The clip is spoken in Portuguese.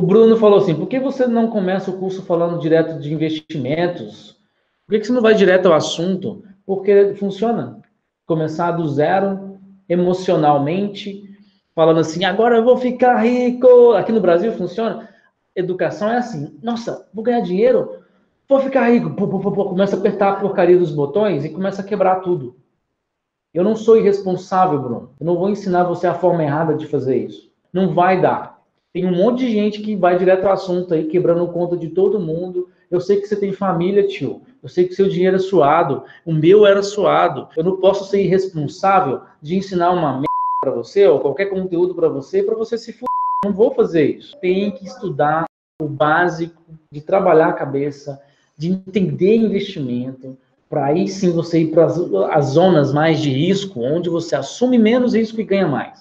O Bruno falou assim: por que você não começa o curso falando direto de investimentos? Por que você não vai direto ao assunto? Porque funciona. Começar do zero, emocionalmente, falando assim: agora eu vou ficar rico. Aqui no Brasil funciona. Educação é assim: nossa, vou ganhar dinheiro, vou ficar rico. Pô, pô, pô, começa a apertar a porcaria dos botões e começa a quebrar tudo. Eu não sou irresponsável, Bruno. Eu não vou ensinar você a forma errada de fazer isso. Não vai dar. Tem um monte de gente que vai direto ao assunto aí, quebrando conta de todo mundo. Eu sei que você tem família, tio. Eu sei que seu dinheiro é suado. O meu era suado. Eu não posso ser irresponsável de ensinar uma merda para você ou qualquer conteúdo para você para você se fuder. Não vou fazer isso. Tem que estudar o básico de trabalhar a cabeça, de entender investimento, para aí sim você ir para as zonas mais de risco, onde você assume menos risco e ganha mais.